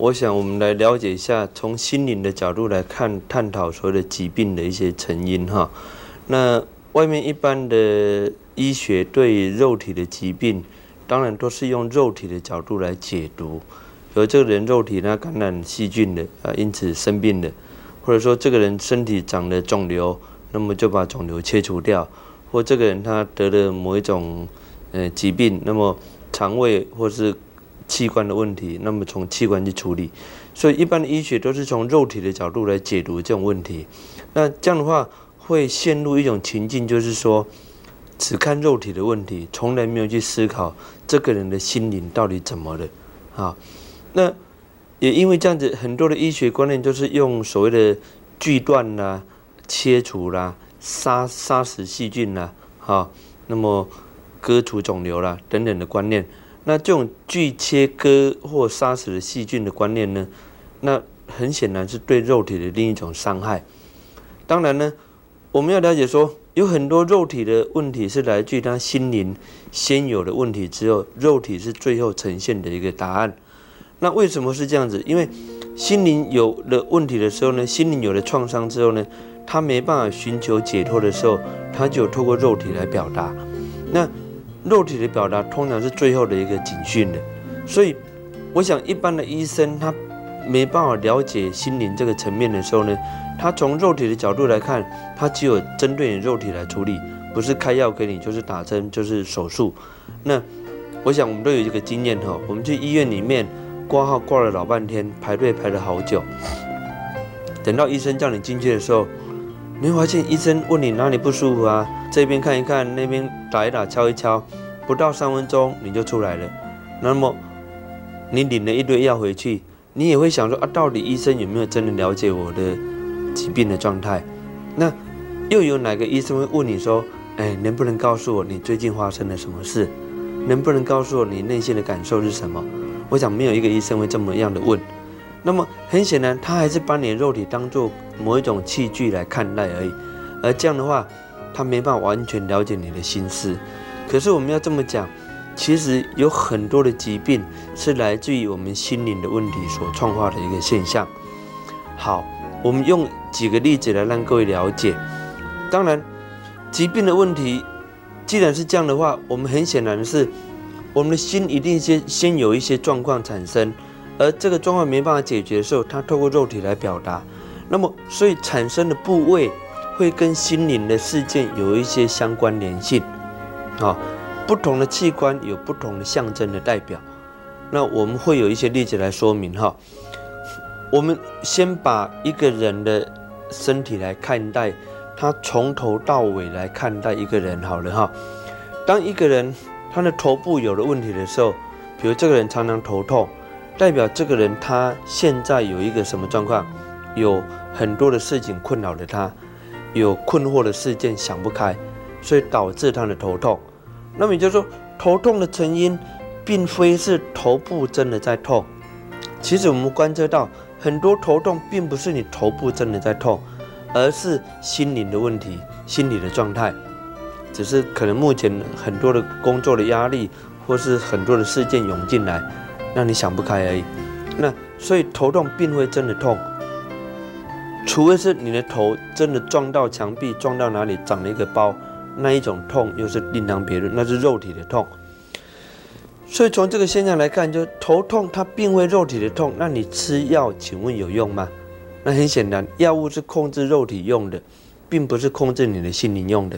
我想我们来了解一下，从心灵的角度来看，探讨所有的疾病的一些成因哈。那外面一般的医学对肉体的疾病，当然都是用肉体的角度来解读，比如这个人肉体呢感染细菌的啊，因此生病的，或者说这个人身体长了肿瘤，那么就把肿瘤切除掉，或这个人他得了某一种呃疾病，那么肠胃或是器官的问题，那么从器官去处理，所以一般的医学都是从肉体的角度来解读这种问题。那这样的话，会陷入一种情境，就是说，只看肉体的问题，从来没有去思考这个人的心灵到底怎么了。啊，那也因为这样子，很多的医学观念都是用所谓的锯断啦、切除啦、杀杀死细菌啦，哈，那么割除肿瘤啦等等的观念。那这种锯切割或杀死的细菌的观念呢？那很显然是对肉体的另一种伤害。当然呢，我们要了解说，有很多肉体的问题是来自于他心灵先有的问题，之后肉体是最后呈现的一个答案。那为什么是这样子？因为心灵有了问题的时候呢，心灵有了创伤之后呢，他没办法寻求解脱的时候，他就透过肉体来表达。那肉体的表达通常是最后的一个警讯的，所以我想一般的医生他没办法了解心灵这个层面的时候呢，他从肉体的角度来看，他只有针对你肉体来处理，不是开药给你，就是打针，就是手术。那我想我们都有一个经验哈，我们去医院里面挂号挂了老半天，排队排了好久，等到医生叫你进去的时候，你会发现医生问你哪里不舒服啊？这边看一看，那边打一打，敲一敲，不到三分钟你就出来了。那么你领了一堆药回去，你也会想说啊，到底医生有没有真的了解我的疾病的状态？那又有哪个医生会问你说，哎，能不能告诉我你最近发生了什么事？能不能告诉我你内心的感受是什么？我想没有一个医生会这么样的问。那么很显然，他还是把你的肉体当做某一种器具来看待而已。而这样的话，他没办法完全了解你的心思，可是我们要这么讲，其实有很多的疾病是来自于我们心灵的问题所创化的一个现象。好，我们用几个例子来让各位了解。当然，疾病的问题既然是这样的话，我们很显然的是，我们的心一定先先有一些状况产生，而这个状况没办法解决的时候，它透过肉体来表达。那么，所以产生的部位。会跟心灵的事件有一些相关联性，啊，不同的器官有不同的象征的代表。那我们会有一些例子来说明哈。我们先把一个人的身体来看待，他从头到尾来看待一个人好了哈。当一个人他的头部有了问题的时候，比如这个人常常头痛，代表这个人他现在有一个什么状况？有很多的事情困扰着他。有困惑的事件想不开，所以导致他的头痛。那么也就是说，头痛的成因，并非是头部真的在痛。其实我们观测到，很多头痛并不是你头部真的在痛，而是心灵的问题、心理的状态。只是可能目前很多的工作的压力，或是很多的事件涌进来，让你想不开而已。那所以头痛并非真的痛。除非是你的头真的撞到墙壁，撞到哪里长了一个包，那一种痛又是另当别论，那是肉体的痛。所以从这个现象来看，就头痛它并非肉体的痛，那你吃药请问有用吗？那很显然，药物是控制肉体用的，并不是控制你的心灵用的。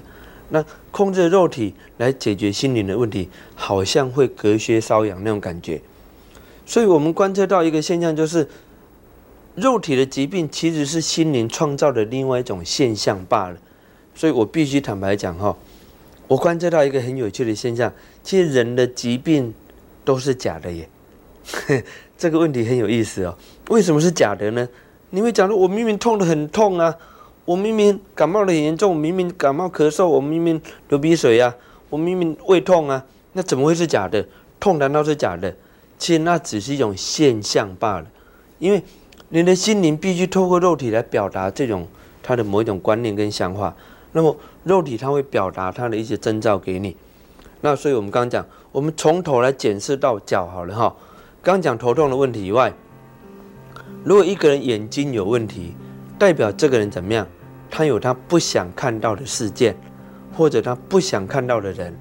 那控制肉体来解决心灵的问题，好像会隔靴搔痒那种感觉。所以我们观测到一个现象就是。肉体的疾病其实是心灵创造的另外一种现象罢了，所以我必须坦白讲哈，我观测到一个很有趣的现象，其实人的疾病都是假的耶，这个问题很有意思哦。为什么是假的呢？你会讲说，我明明痛得很痛啊，我明明感冒的很严重，我明明感冒咳嗽，我明明流鼻水呀，我明明胃痛啊，那怎么会是假的？痛难道是假的？其实那只是一种现象罢了，因为。你的心灵必须透过肉体来表达这种他的某一种观念跟想法，那么肉体它会表达它的一些征兆给你。那所以我们刚刚讲，我们从头来检视到脚好了哈。刚讲头痛的问题以外，如果一个人眼睛有问题，代表这个人怎么样？他有他不想看到的事件，或者他不想看到的人，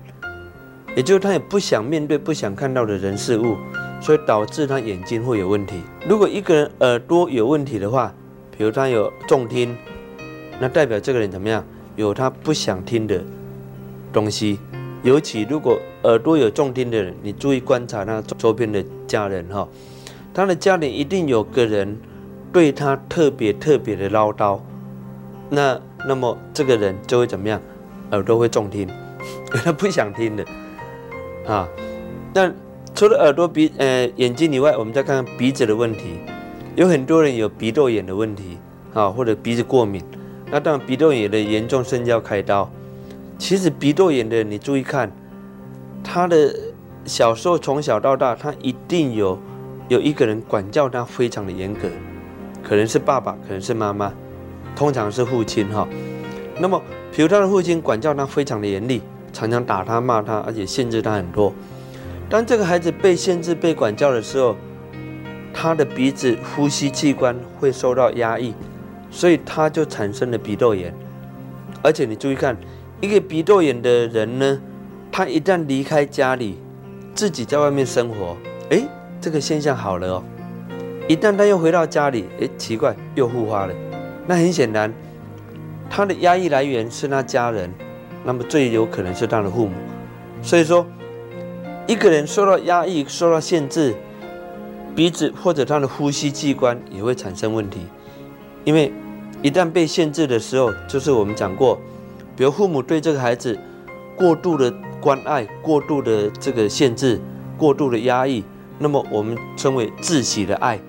也就是他也不想面对不想看到的人事物，所以导致他眼睛会有问题。如果一个人耳朵有问题的话，比如他有重听，那代表这个人怎么样？有他不想听的东西。尤其如果耳朵有重听的人，你注意观察他周边的家人哈，他的家里一定有个人对他特别特别的唠叨，那那么这个人就会怎么样？耳朵会重听，他不想听的啊。那除了耳朵、鼻、呃眼睛以外，我们再看看鼻子的问题。有很多人有鼻窦炎的问题啊，或者鼻子过敏，那当然鼻窦炎的严重甚至要开刀。其实鼻窦炎的，你注意看，他的小时候从小到大，他一定有有一个人管教他非常的严格，可能是爸爸，可能是妈妈，通常是父亲哈。那么，比如他的父亲管教他非常的严厉，常常打他、骂他，而且限制他很多。当这个孩子被限制、被管教的时候，他的鼻子、呼吸器官会受到压抑，所以他就产生了鼻窦炎。而且你注意看。一个鼻窦炎的人呢，他一旦离开家里，自己在外面生活，哎，这个现象好了哦。一旦他又回到家里，哎，奇怪，又复发了。那很显然，他的压抑来源是他家人，那么最有可能是他的父母。所以说，一个人受到压抑、受到限制，鼻子或者他的呼吸器官也会产生问题。因为一旦被限制的时候，就是我们讲过。比如父母对这个孩子过度的关爱、过度的这个限制、过度的压抑，那么我们称为窒息的爱。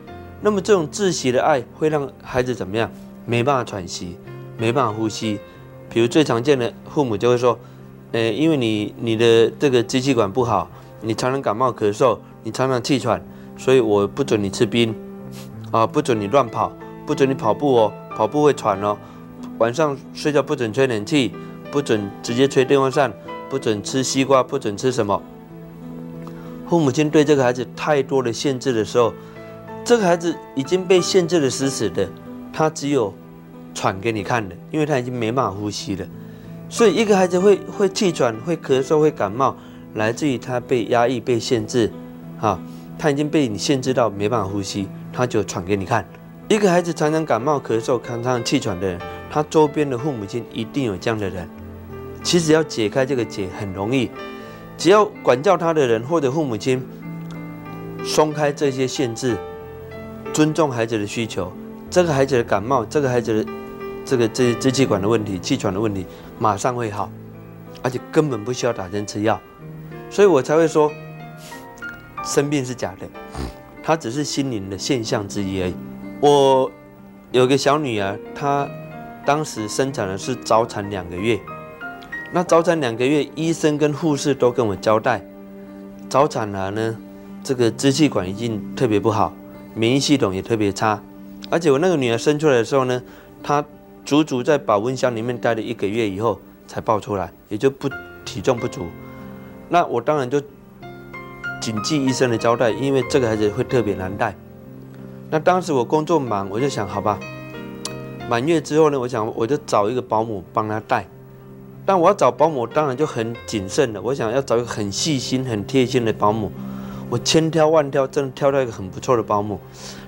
那么这种窒息的爱会让孩子怎么样？没办法喘息，没办法呼吸。比如最常见的，父母就会说：“呃，因为你你的这个支气管不好，你常常感冒咳嗽，你常常气喘，所以我不准你吃冰，啊，不准你乱跑，不准你跑步哦，跑步会喘哦。”晚上睡觉不准吹冷气，不准直接吹电风扇，不准吃西瓜，不准吃什么。父母亲对这个孩子太多的限制的时候，这个孩子已经被限制的死死的，他只有喘给你看的，因为他已经没办法呼吸了。所以一个孩子会会气喘、会咳嗽、会感冒，来自于他被压抑、被限制，啊，他已经被你限制到没办法呼吸，他就喘给你看。一个孩子常常感冒、咳嗽、常常气喘的人。他周边的父母亲一定有这样的人，其实要解开这个结很容易，只要管教他的人或者父母亲松开这些限制，尊重孩子的需求，这个孩子的感冒，这个孩子的这个这支气管的问题、气喘的问题马上会好，而且根本不需要打针吃药，所以我才会说生病是假的，它只是心灵的现象之一而已。我有个小女儿，她。当时生产的是早产两个月，那早产两个月，医生跟护士都跟我交代，早产儿呢，这个支气管已经特别不好，免疫系统也特别差，而且我那个女儿生出来的时候呢，她足足在保温箱里面待了一个月以后才抱出来，也就不体重不足，那我当然就谨记医生的交代，因为这个孩子会特别难带。那当时我工作忙，我就想，好吧。满月之后呢，我想我就找一个保姆帮他带，但我要找保姆当然就很谨慎了。我想要找一个很细心、很贴心的保姆，我千挑万挑，真的挑到一个很不错的保姆，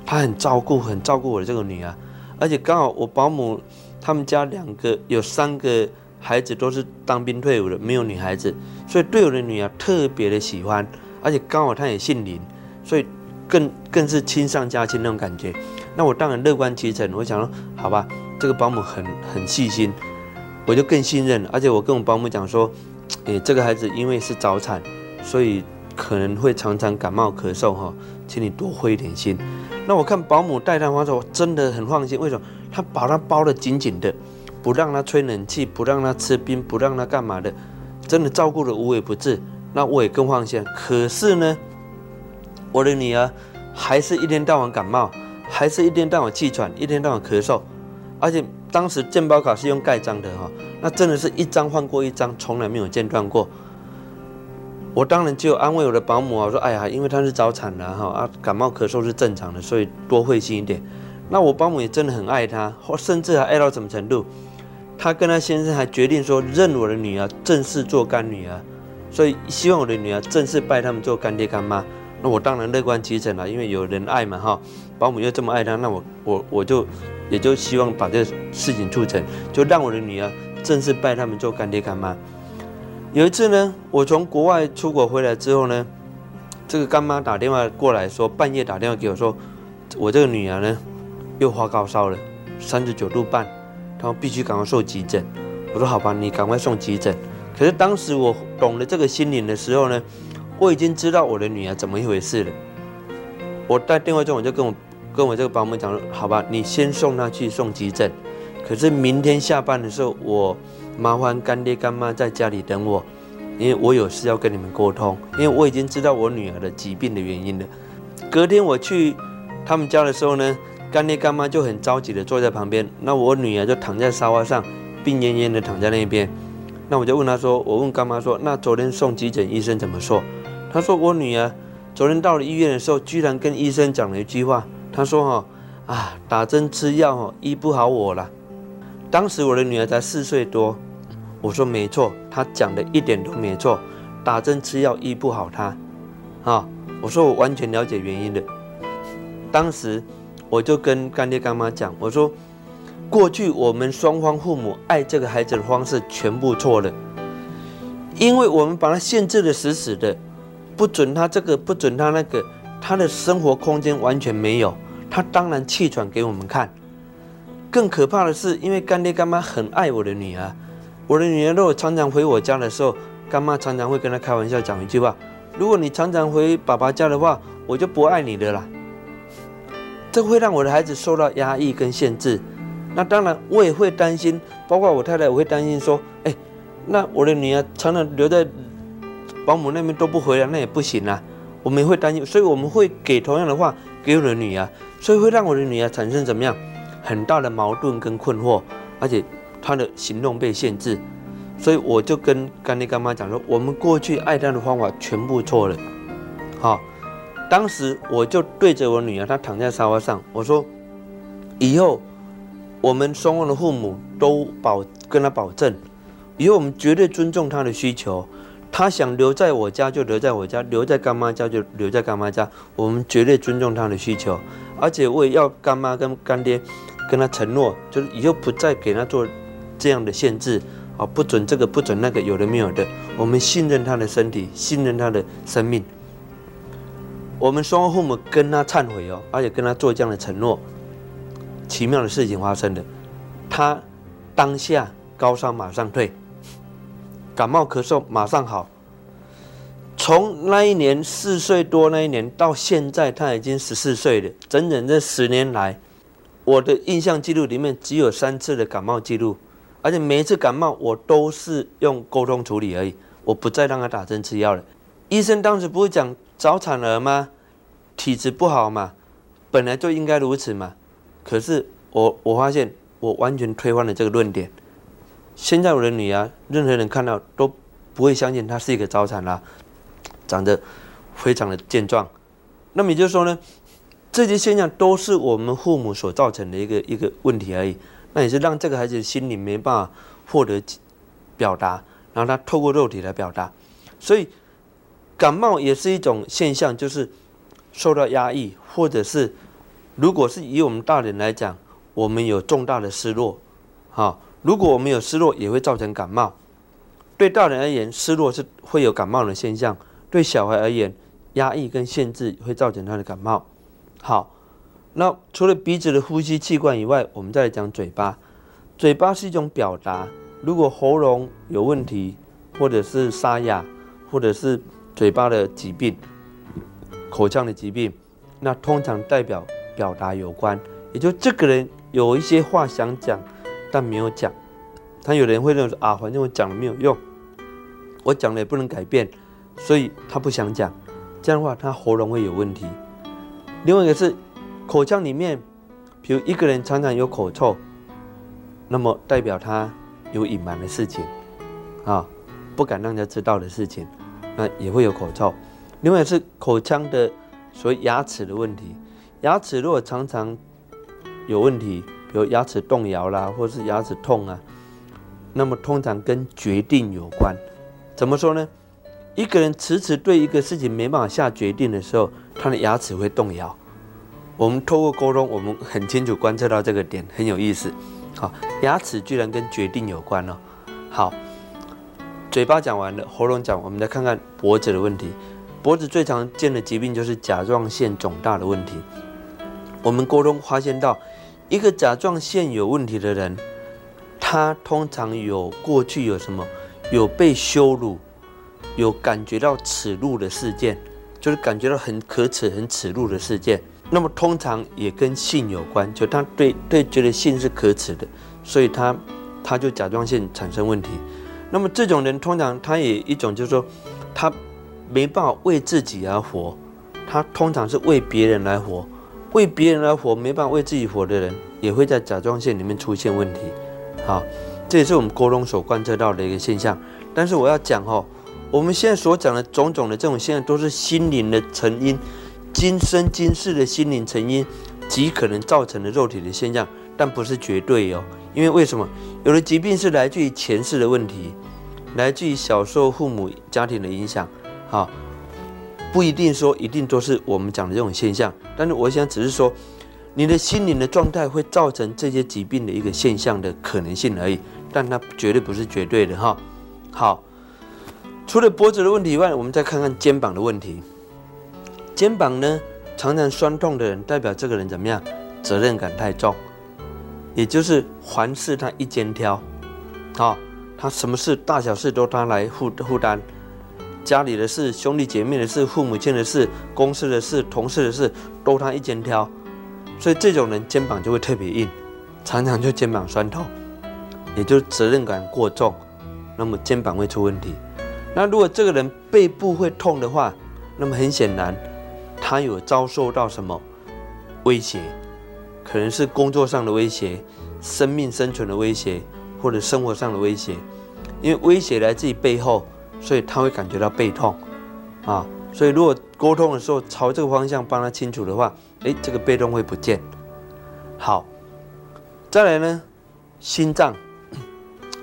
她很照顾、很照顾我的这个女儿，而且刚好我保姆他们家两个有三个孩子都是当兵退伍的，没有女孩子，所以对我的女儿特别的喜欢，而且刚好她也姓林，所以更更是亲上加亲那种感觉。那我当然乐观其成，我想说，好吧，这个保姆很很细心，我就更信任。而且我跟我保姆讲说，诶，这个孩子因为是早产，所以可能会常常感冒咳嗽哈，请你多费一点心。那我看保姆带他的时候，真的很放心。为什么？他把他包得紧紧的，不让他吹冷气，不让他吃冰，不让他干嘛的，真的照顾得无微不至。那我也更放心。可是呢，我的女儿还是一天到晚感冒。还是一天到晚气喘，一天到晚咳嗽，而且当时健保卡是用盖章的哈，那真的是一张换过一张，从来没有间断过。我当然就安慰我的保姆啊，我说：“哎呀，因为她是早产的哈啊，感冒咳嗽是正常的，所以多费心一点。”那我保姆也真的很爱她，或甚至还爱到什么程度？她跟她先生还决定说认我的女儿正式做干女儿，所以希望我的女儿正式拜他们做干爹干妈。那我当然乐观其成了，因为有人爱嘛哈。保姆又这么爱她，那我我我就也就希望把这事情促成，就让我的女儿正式拜他们做干爹干妈。有一次呢，我从国外出国回来之后呢，这个干妈打电话过来说，半夜打电话给我说，我这个女儿呢又发高烧了，三十九度半，然后必须赶快送急诊。我说好吧，你赶快送急诊。可是当时我懂得这个心灵的时候呢，我已经知道我的女儿怎么一回事了。我在电话中我就跟我跟我这个保姆讲说，好吧，你先送她去送急诊。可是明天下班的时候我。麻烦干爹干妈在家里等我，因为我有事要跟你们沟通。因为我已经知道我女儿的疾病的原因了。隔天我去他们家的时候呢，干爹干妈就很着急的坐在旁边，那我女儿就躺在沙发上，病恹恹的躺在那边。那我就问他说：“我问干妈说，那昨天送急诊医生怎么说？”他说：“我女儿昨天到了医院的时候，居然跟医生讲了一句话。他说：‘哈啊，打针吃药哦，医不好我了。’当时我的女儿才四岁多。”我说没错，她讲的一点都没错，打针吃药医不好她，啊，我说我完全了解原因的。当时我就跟干爹干妈讲，我说过去我们双方父母爱这个孩子的方式全部错了，因为我们把他限制的死死的，不准他这个，不准他那个，他的生活空间完全没有，他当然气喘给我们看。更可怕的是，因为干爹干妈很爱我的女儿。我的女儿如果常常回我家的时候，干妈常常会跟她开玩笑讲一句话：“如果你常常回爸爸家的话，我就不爱你的啦。”这会让我的孩子受到压抑跟限制。那当然，我也会担心，包括我太太，我会担心说：“哎，那我的女儿常常留在保姆那边都不回来，那也不行啊。”我们也会担心，所以我们会给同样的话给我的女儿，所以会让我的女儿产生怎么样很大的矛盾跟困惑，而且。她的行动被限制，所以我就跟干爹干妈讲说，我们过去爱他的方法全部错了。好，当时我就对着我女儿，她躺在沙发上，我说，以后我们双方的父母都保跟她保证，以后我们绝对尊重她的需求，她想留在我家就留在我家，留在干妈家就留在干妈家，我们绝对尊重她的需求，而且我也要干妈跟干爹跟她承诺，就是以后不再给她做。这样的限制啊，不准这个，不准那个，有的没有的。我们信任他的身体，信任他的生命。我们双方父母跟他忏悔哦，而且跟他做这样的承诺。奇妙的事情发生了，他当下高烧马上退，感冒咳嗽马上好。从那一年四岁多那一年到现在，他已经十四岁了。整整这十年来，我的印象记录里面只有三次的感冒记录。而且每一次感冒，我都是用沟通处理而已，我不再让他打针吃药了。医生当时不是讲早产儿吗？体质不好嘛，本来就应该如此嘛。可是我我发现我完全推翻了这个论点。现在我的女儿，任何人看到都不会相信她是一个早产儿，长得非常的健壮。那么也就是说呢，这些现象都是我们父母所造成的一个一个问题而已。那也是让这个孩子心里没办法获得表达，然后他透过肉体来表达，所以感冒也是一种现象，就是受到压抑，或者是如果是以我们大人来讲，我们有重大的失落，哈，如果我们有失落，也会造成感冒。对大人而言，失落是会有感冒的现象；对小孩而言，压抑跟限制会造成他的感冒。好。那除了鼻子的呼吸器官以外，我们再来讲嘴巴。嘴巴是一种表达。如果喉咙有问题，或者是沙哑，或者是嘴巴的疾病、口腔的疾病，那通常代表表达有关。也就这个人有一些话想讲，但没有讲。他有人会认为啊，反正我讲了没有用，我讲了也不能改变，所以他不想讲。这样的话，他喉咙会有问题。另外一个是。口腔里面，比如一个人常常有口臭，那么代表他有隐瞒的事情，啊，不敢让人家知道的事情。那也会有口臭。另外是口腔的所谓牙齿的问题，牙齿如果常常有问题，比如牙齿动摇啦，或是牙齿痛啊，那么通常跟决定有关。怎么说呢？一个人迟迟对一个事情没办法下决定的时候，他的牙齿会动摇。我们透过沟通，我们很清楚观测到这个点，很有意思。好，牙齿居然跟决定有关哦。好，嘴巴讲完了，喉咙讲，我们再看看脖子的问题。脖子最常见的疾病就是甲状腺肿大的问题。我们沟通发现到，一个甲状腺有问题的人，他通常有过去有什么？有被羞辱。有感觉到耻辱的事件，就是感觉到很可耻、很耻辱的事件。那么通常也跟性有关，就他对对觉得性是可耻的，所以他他就甲状腺产生问题。那么这种人通常他也一种就是说，他没办法为自己而活，他通常是为别人来活，为别人来活没办法为自己活的人，也会在甲状腺里面出现问题。好，这也是我们沟通所观测到的一个现象。但是我要讲哦。我们现在所讲的种种的这种现象，都是心灵的成因，今生今世的心灵成因，极可能造成的肉体的现象，但不是绝对哦。因为为什么？有的疾病是来自于前世的问题，来自于小时候父母家庭的影响，啊，不一定说一定都是我们讲的这种现象。但是我想只是说，你的心灵的状态会造成这些疾病的一个现象的可能性而已，但它绝对不是绝对的哈。好。除了脖子的问题以外，我们再看看肩膀的问题。肩膀呢，常常酸痛的人，代表这个人怎么样？责任感太重，也就是凡事他一肩挑，啊，他什么事大小事都他来负负担，家里的事、兄弟姐妹的事、父母亲的事、公司的事、同事的事，都他一肩挑，所以这种人肩膀就会特别硬，常常就肩膀酸痛，也就是责任感过重，那么肩膀会出问题。那如果这个人背部会痛的话，那么很显然，他有遭受到什么威胁？可能是工作上的威胁、生命生存的威胁，或者生活上的威胁。因为威胁来自于背后，所以他会感觉到背痛啊。所以如果沟通的时候朝这个方向帮他清楚的话，诶，这个背痛会不见。好，再来呢，心脏。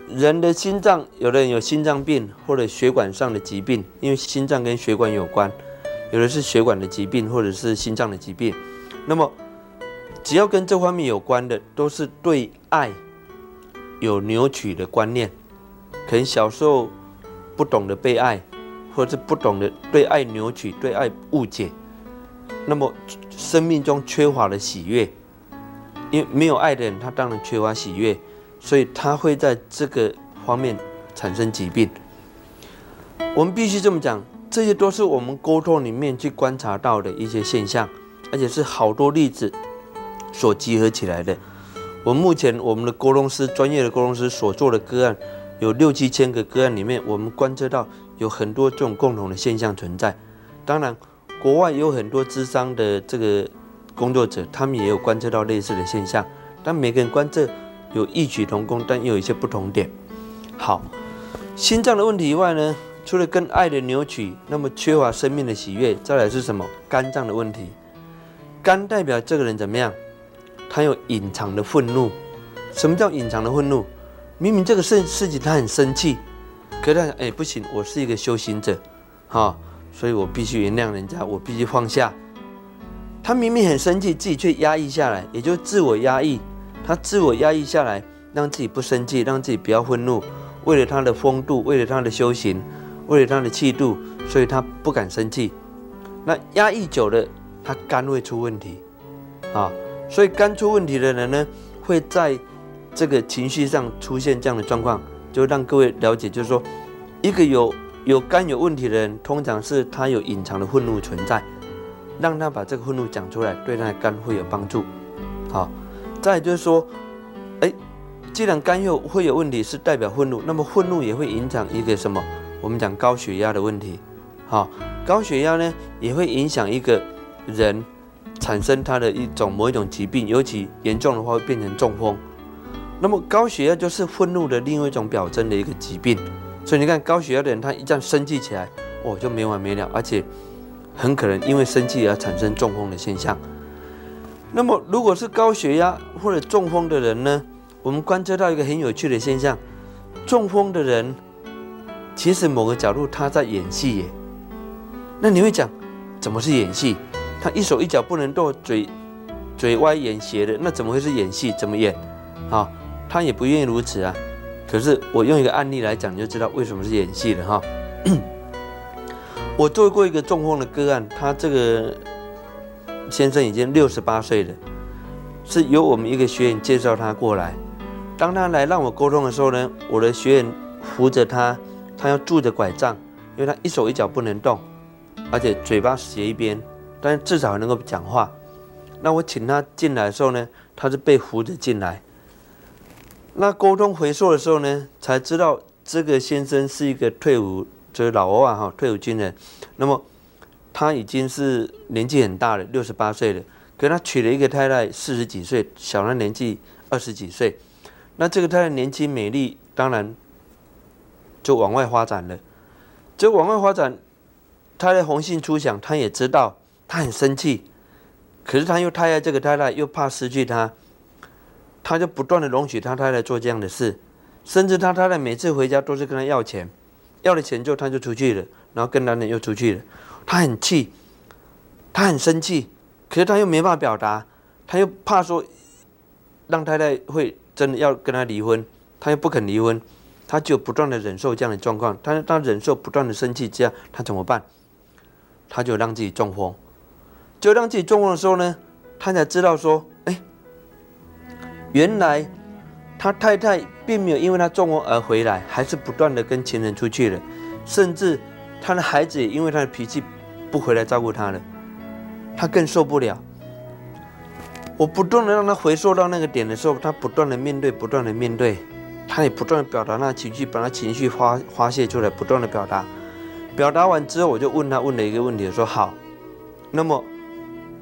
人的心脏，有的人有心脏病或者血管上的疾病，因为心脏跟血管有关，有的是血管的疾病或者是心脏的疾病。那么，只要跟这方面有关的，都是对爱有扭曲的观念，可能小时候不懂得被爱，或者是不懂得对爱扭曲、对爱误解。那么，生命中缺乏了喜悦，因为没有爱的人，他当然缺乏喜悦。所以他会在这个方面产生疾病。我们必须这么讲，这些都是我们沟通里面去观察到的一些现象，而且是好多例子所集合起来的。我们目前我们的沟通师专业的沟通师所做的个案有六七千个个案里面，我们观测到有很多这种共同的现象存在。当然，国外有很多智商的这个工作者，他们也有观测到类似的现象，但每个人观测。有异曲同工，但又有一些不同点。好，心脏的问题以外呢，除了跟爱的扭曲，那么缺乏生命的喜悦，再来是什么？肝脏的问题。肝代表这个人怎么样？他有隐藏的愤怒。什么叫隐藏的愤怒？明明这个事事情他很生气，可是他哎不行，我是一个修行者，哈，所以我必须原谅人家，我必须放下。他明明很生气，自己却压抑下来，也就自我压抑。他自我压抑下来，让自己不生气，让自己不要愤怒。为了他的风度，为了他的修行，为了他的气度，所以他不敢生气。那压抑久了，他肝会出问题啊。所以肝出问题的人呢，会在这个情绪上出现这样的状况。就让各位了解，就是说，一个有有肝有问题的人，通常是他有隐藏的愤怒存在，让他把这个愤怒讲出来，对他的肝会有帮助。好。再就是说，哎，既然肝又会有问题，是代表愤怒，那么愤怒也会影响一个什么？我们讲高血压的问题，好，高血压呢也会影响一个人产生他的一种某一种疾病，尤其严重的话会变成中风。那么高血压就是愤怒的另外一种表征的一个疾病，所以你看高血压的人，他一旦生气起来，哦就没完没了，而且很可能因为生气而产生中风的现象。那么如果是高血压或者中风的人呢？我们观测到一个很有趣的现象：中风的人其实某个角度他在演戏耶。那你会讲，怎么是演戏？他一手一脚不能动，嘴嘴歪眼斜的，那怎么会是演戏？怎么演？啊，他也不愿意如此啊。可是我用一个案例来讲，你就知道为什么是演戏了哈。我做过一个中风的个案，他这个先生已经六十八岁了，是由我们一个学员介绍他过来。当他来让我沟通的时候呢，我的学员扶着他，他要拄着拐杖，因为他一手一脚不能动，而且嘴巴斜一边。但是至少能够讲话。那我请他进来的时候呢，他是被扶着进来。那沟通回溯的时候呢，才知道这个先生是一个退伍，就是老欧啊哈，退伍军人。那么他已经是年纪很大了，六十八岁了。可他娶了一个太太，四十几岁，小他年纪二十几岁。那这个太太年轻美丽，当然就往外发展了。就往外发展，他的红杏出墙，他也知道。他很生气，可是他又太爱这个太太，又怕失去她，他就不断的容许他太太做这样的事，甚至他太太每次回家都是跟他要钱，要了钱之后他就出去了，然后跟男人又出去了，他很气，他很生气，可是他又没办法表达，他又怕说让太太会真的要跟他离婚，他又不肯离婚，他就不断的忍受这样的状况，他他忍受不断的生气，这样他怎么办？他就让自己中风。就让自己中风的时候呢，他才知道说，原来他太太并没有因为他中风而回来，还是不断的跟情人出去了，甚至他的孩子也因为他的脾气不回来照顾他了，他更受不了。我不断的让他回溯到那个点的时候，他不断的面对，不断的面对，他也不断的表达那情绪，把他情绪发发泄出来，不断的表达。表达完之后，我就问他问了一个问题，我说好，那么。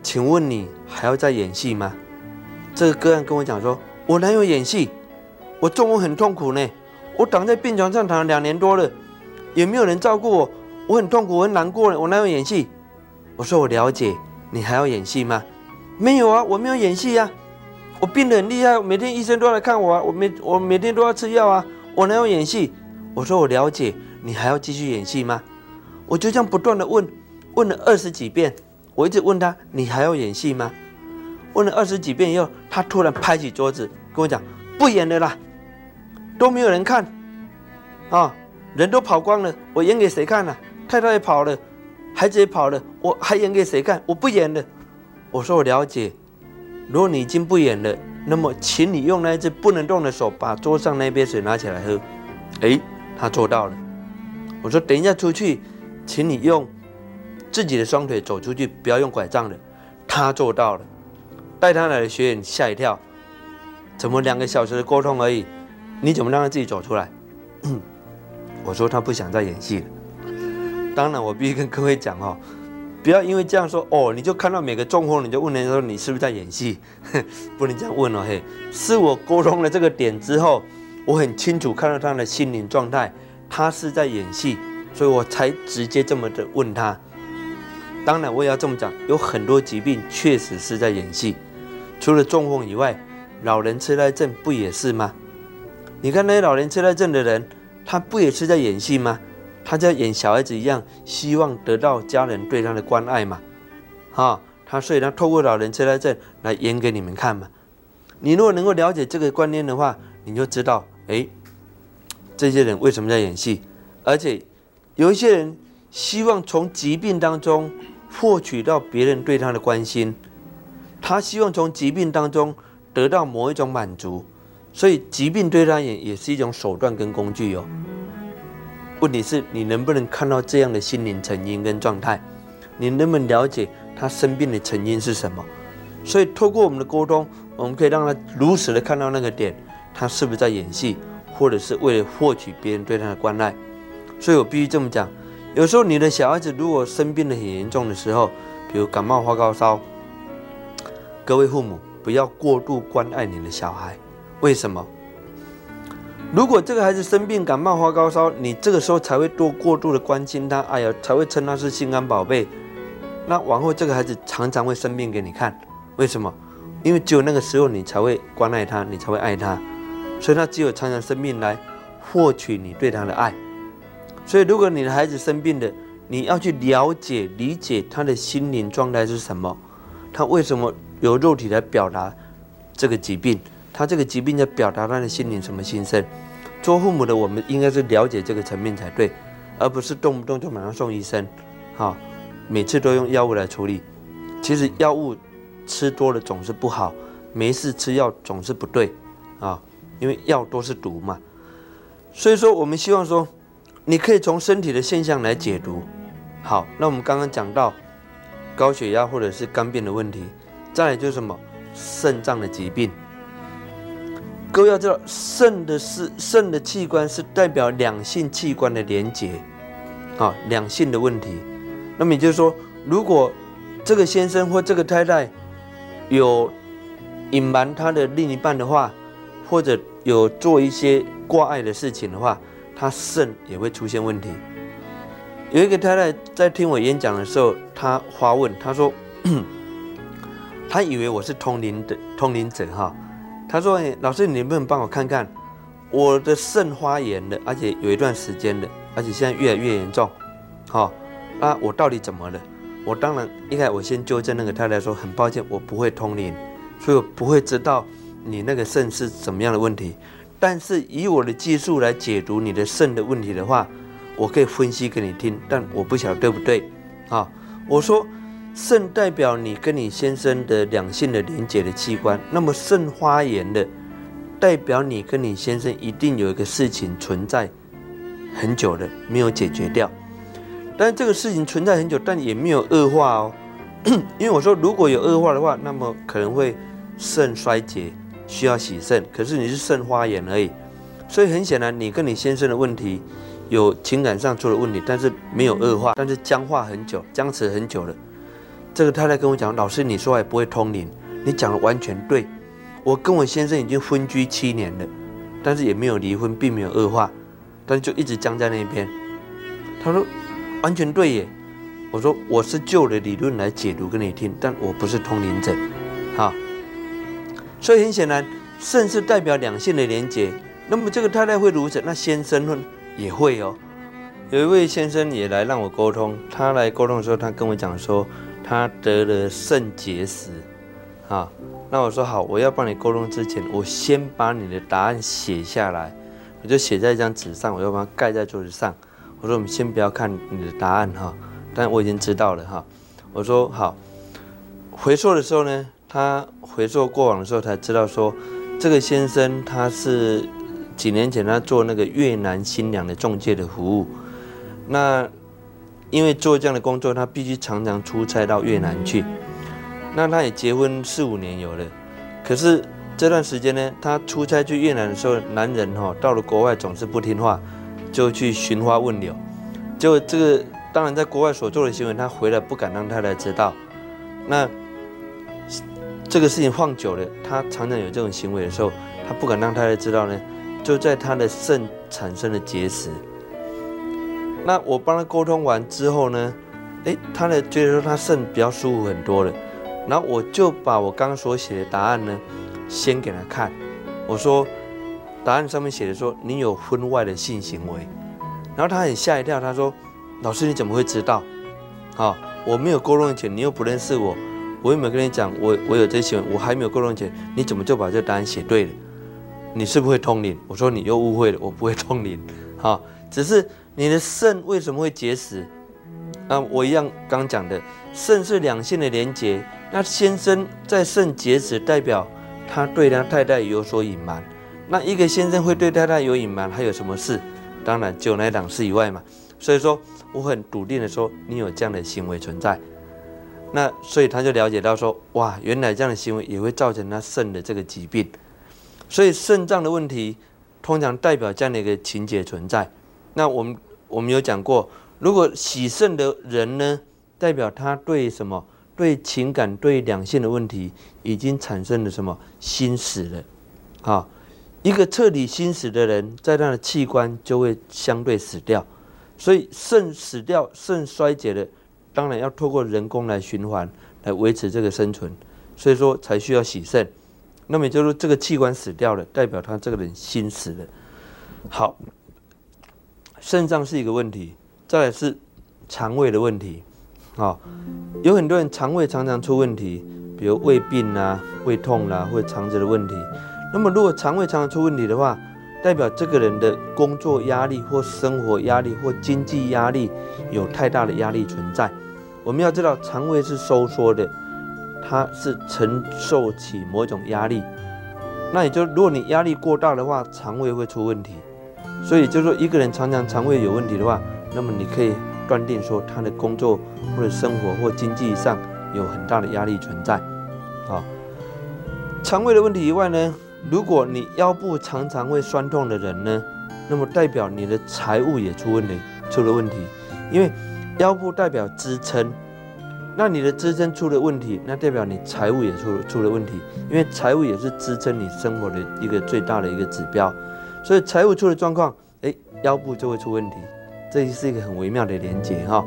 请问你还要再演戏吗？这个个案跟我讲说：“我哪有演戏？我中风很痛苦呢，我躺在病床上躺了两年多了，也没有人照顾我，我很痛苦，我很难过呢，我哪有演戏？”我说：“我了解，你还要演戏吗？”“没有啊，我没有演戏呀，我病得很厉害，每天医生都要来看我啊，我每我每天都要吃药啊，我哪有演戏？”我说：“我了解，你还要继续演戏吗？”我就这样不断的问，问了二十几遍。我一直问他：“你还要演戏吗？”问了二十几遍以后，他突然拍起桌子跟我讲：“不演了啦，都没有人看，啊，人都跑光了，我演给谁看呢？太太也跑了，孩子也跑了，我还演给谁看？我不演了。”我说：“我了解，如果你已经不演了，那么请你用那只不能动的手把桌上那杯水拿起来喝。”哎，他做到了。我说：“等一下出去，请你用。”自己的双腿走出去，不要用拐杖的，他做到了。带他来的学员吓一跳，怎么两个小时的沟通而已，你怎么让他自己走出来？我说他不想再演戏了。当然，我必须跟各位讲哦，不要因为这样说哦，你就看到每个中风，你就问人家说你是不是在演戏？不能这样问哦，嘿，是我沟通了这个点之后，我很清楚看到他的心灵状态，他是在演戏，所以我才直接这么的问他。当然，我也要这么讲，有很多疾病确实是在演戏。除了中风以外，老人痴呆症不也是吗？你看那些老人痴呆症的人，他不也是在演戏吗？他在演小孩子一样，希望得到家人对他的关爱嘛。哈，他所以他透过老人痴呆症来演给你们看嘛。你如果能够了解这个观念的话，你就知道，哎，这些人为什么在演戏，而且有一些人。希望从疾病当中获取到别人对他的关心，他希望从疾病当中得到某一种满足，所以疾病对他也也是一种手段跟工具哦。问题是你能不能看到这样的心灵成因跟状态？你能不能了解他生病的成因是什么？所以透过我们的沟通，我们可以让他如实的看到那个点，他是不是在演戏，或者是为了获取别人对他的关爱？所以我必须这么讲。有时候你的小孩子如果生病的很严重的时候，比如感冒发高烧，各位父母不要过度关爱你的小孩。为什么？如果这个孩子生病、感冒、发高烧，你这个时候才会多过度的关心他，哎呀，才会称他是心肝宝贝。那往后这个孩子常常会生病给你看，为什么？因为只有那个时候你才会关爱他，你才会爱他，所以他只有常常生病来获取你对他的爱。所以如果你的孩子生病的，你要去了解、理解他的心灵状态是什么，他为什么由肉体来表达这个疾病？他这个疾病在表达他的心灵什么心声？做父母的我们应该是了解这个层面才对，而不是动不动就马上送医生，哈，每次都用药物来处理。其实药物吃多了总是不好，没事吃药总是不对，啊，因为药都是毒嘛。所以说，我们希望说，你可以从身体的现象来解读。好，那我们刚刚讲到高血压或者是肝病的问题，再来就是什么肾脏的疾病。各位要知道，肾的是肾的器官是代表两性器官的连结，啊，两性的问题。那么也就是说，如果这个先生或这个太太有隐瞒他的另一半的话，或者有做一些挂碍的事情的话，他肾也会出现问题。有一个太太在听我演讲的时候，她发问，她说：“他以为我是通灵的通灵者哈。他说：‘老师，你能不能帮我看看我的肾发炎了，而且有一段时间了，而且现在越来越严重。’好，啊，我到底怎么了？我当然一开始我先纠正那个太太说，很抱歉，我不会通灵，所以我不会知道你那个肾是怎么样的问题。但是以我的技术来解读你的肾的问题的话。”我可以分析给你听，但我不晓得对不对啊？我说肾代表你跟你先生的两性的连接的器官，那么肾发炎的代表你跟你先生一定有一个事情存在很久的没有解决掉，但这个事情存在很久，但也没有恶化哦。因为我说如果有恶化的话，那么可能会肾衰竭，需要洗肾。可是你是肾发炎而已，所以很显然你跟你先生的问题。有情感上出了问题，但是没有恶化，但是僵化很久，僵持很久了。这个太太跟我讲：“老师，你说话也不会通灵，你讲的完全对。我跟我先生已经分居七年了，但是也没有离婚，并没有恶化，但是就一直僵在那边。”他说：“完全对耶。”我说：“我是旧的理论来解读给你听，但我不是通灵者。”好，所以很显然，肾是代表两性的连结。那么这个太太会如此，那先生呢？也会哦，有一位先生也来让我沟通。他来沟通的时候，他跟我讲说，他得了肾结石。啊，那我说好，我要帮你沟通之前，我先把你的答案写下来，我就写在一张纸上，我要把它盖在桌子上。我说我们先不要看你的答案哈，但我已经知道了哈。我说好，回溯的时候呢，他回溯过往的时候才知道说，这个先生他是。几年前，他做那个越南新娘的中介的服务。那因为做这样的工作，他必须常常出差到越南去。那他也结婚四五年有了，可是这段时间呢，他出差去越南的时候，男人哈到了国外总是不听话，就去寻花问柳。就这个当然在国外所做的行为，他回来不敢让太太知道。那这个事情放久了，他常常有这种行为的时候，他不敢让太太知道呢。就在他的肾产生了结石，那我帮他沟通完之后呢，诶，他的觉得说他肾比较舒服很多了，然后我就把我刚刚所写的答案呢，先给他看，我说答案上面写的说你有婚外的性行为，然后他很吓一跳，他说老师你怎么会知道？好，我没有沟通前你又不认识我，我又没有跟你讲我我有这些行为，我还没有沟通前你怎么就把这答案写对了？你是不会通灵？我说你又误会了，我不会通灵，哈，只是你的肾为什么会结石？啊，我一样刚讲的，肾是两性的连结。那先生在肾结石，代表他对他太太有所隐瞒。那一个先生会对太太有隐瞒，还有什么事？当然就那两事以外嘛。所以说，我很笃定的说，你有这样的行为存在。那所以他就了解到说，哇，原来这样的行为也会造成他肾的这个疾病。所以肾脏的问题，通常代表这样的一个情节存在。那我们我们有讲过，如果喜肾的人呢，代表他对什么？对情感、对两性的问题已经产生了什么心死了？啊，一个彻底心死的人，在他的器官就会相对死掉，所以肾死掉、肾衰竭的，当然要透过人工来循环来维持这个生存，所以说才需要洗肾。那么也就是，这个器官死掉了，代表他这个人心死了。好，肾脏是一个问题，再来是肠胃的问题。啊，有很多人肠胃常常出问题，比如胃病啊、胃痛啦，或肠子的问题。那么如果肠胃常常出问题的话，代表这个人的工作压力或生活压力或经济压力有太大的压力存在。我们要知道，肠胃是收缩的。它是承受起某种压力，那也就如果你压力过大的话，肠胃会出问题。所以就说，一个人常常肠胃有问题的话，那么你可以断定说他的工作或者生活或经济上有很大的压力存在。啊，肠胃的问题以外呢，如果你腰部常常会酸痛的人呢，那么代表你的财务也出问题，出了问题，因为腰部代表支撑。那你的支撑出了问题，那代表你财务也出出了问题，因为财务也是支撑你生活的一个最大的一个指标，所以财务出了状况，哎，腰部就会出问题，这是一个很微妙的连接哈。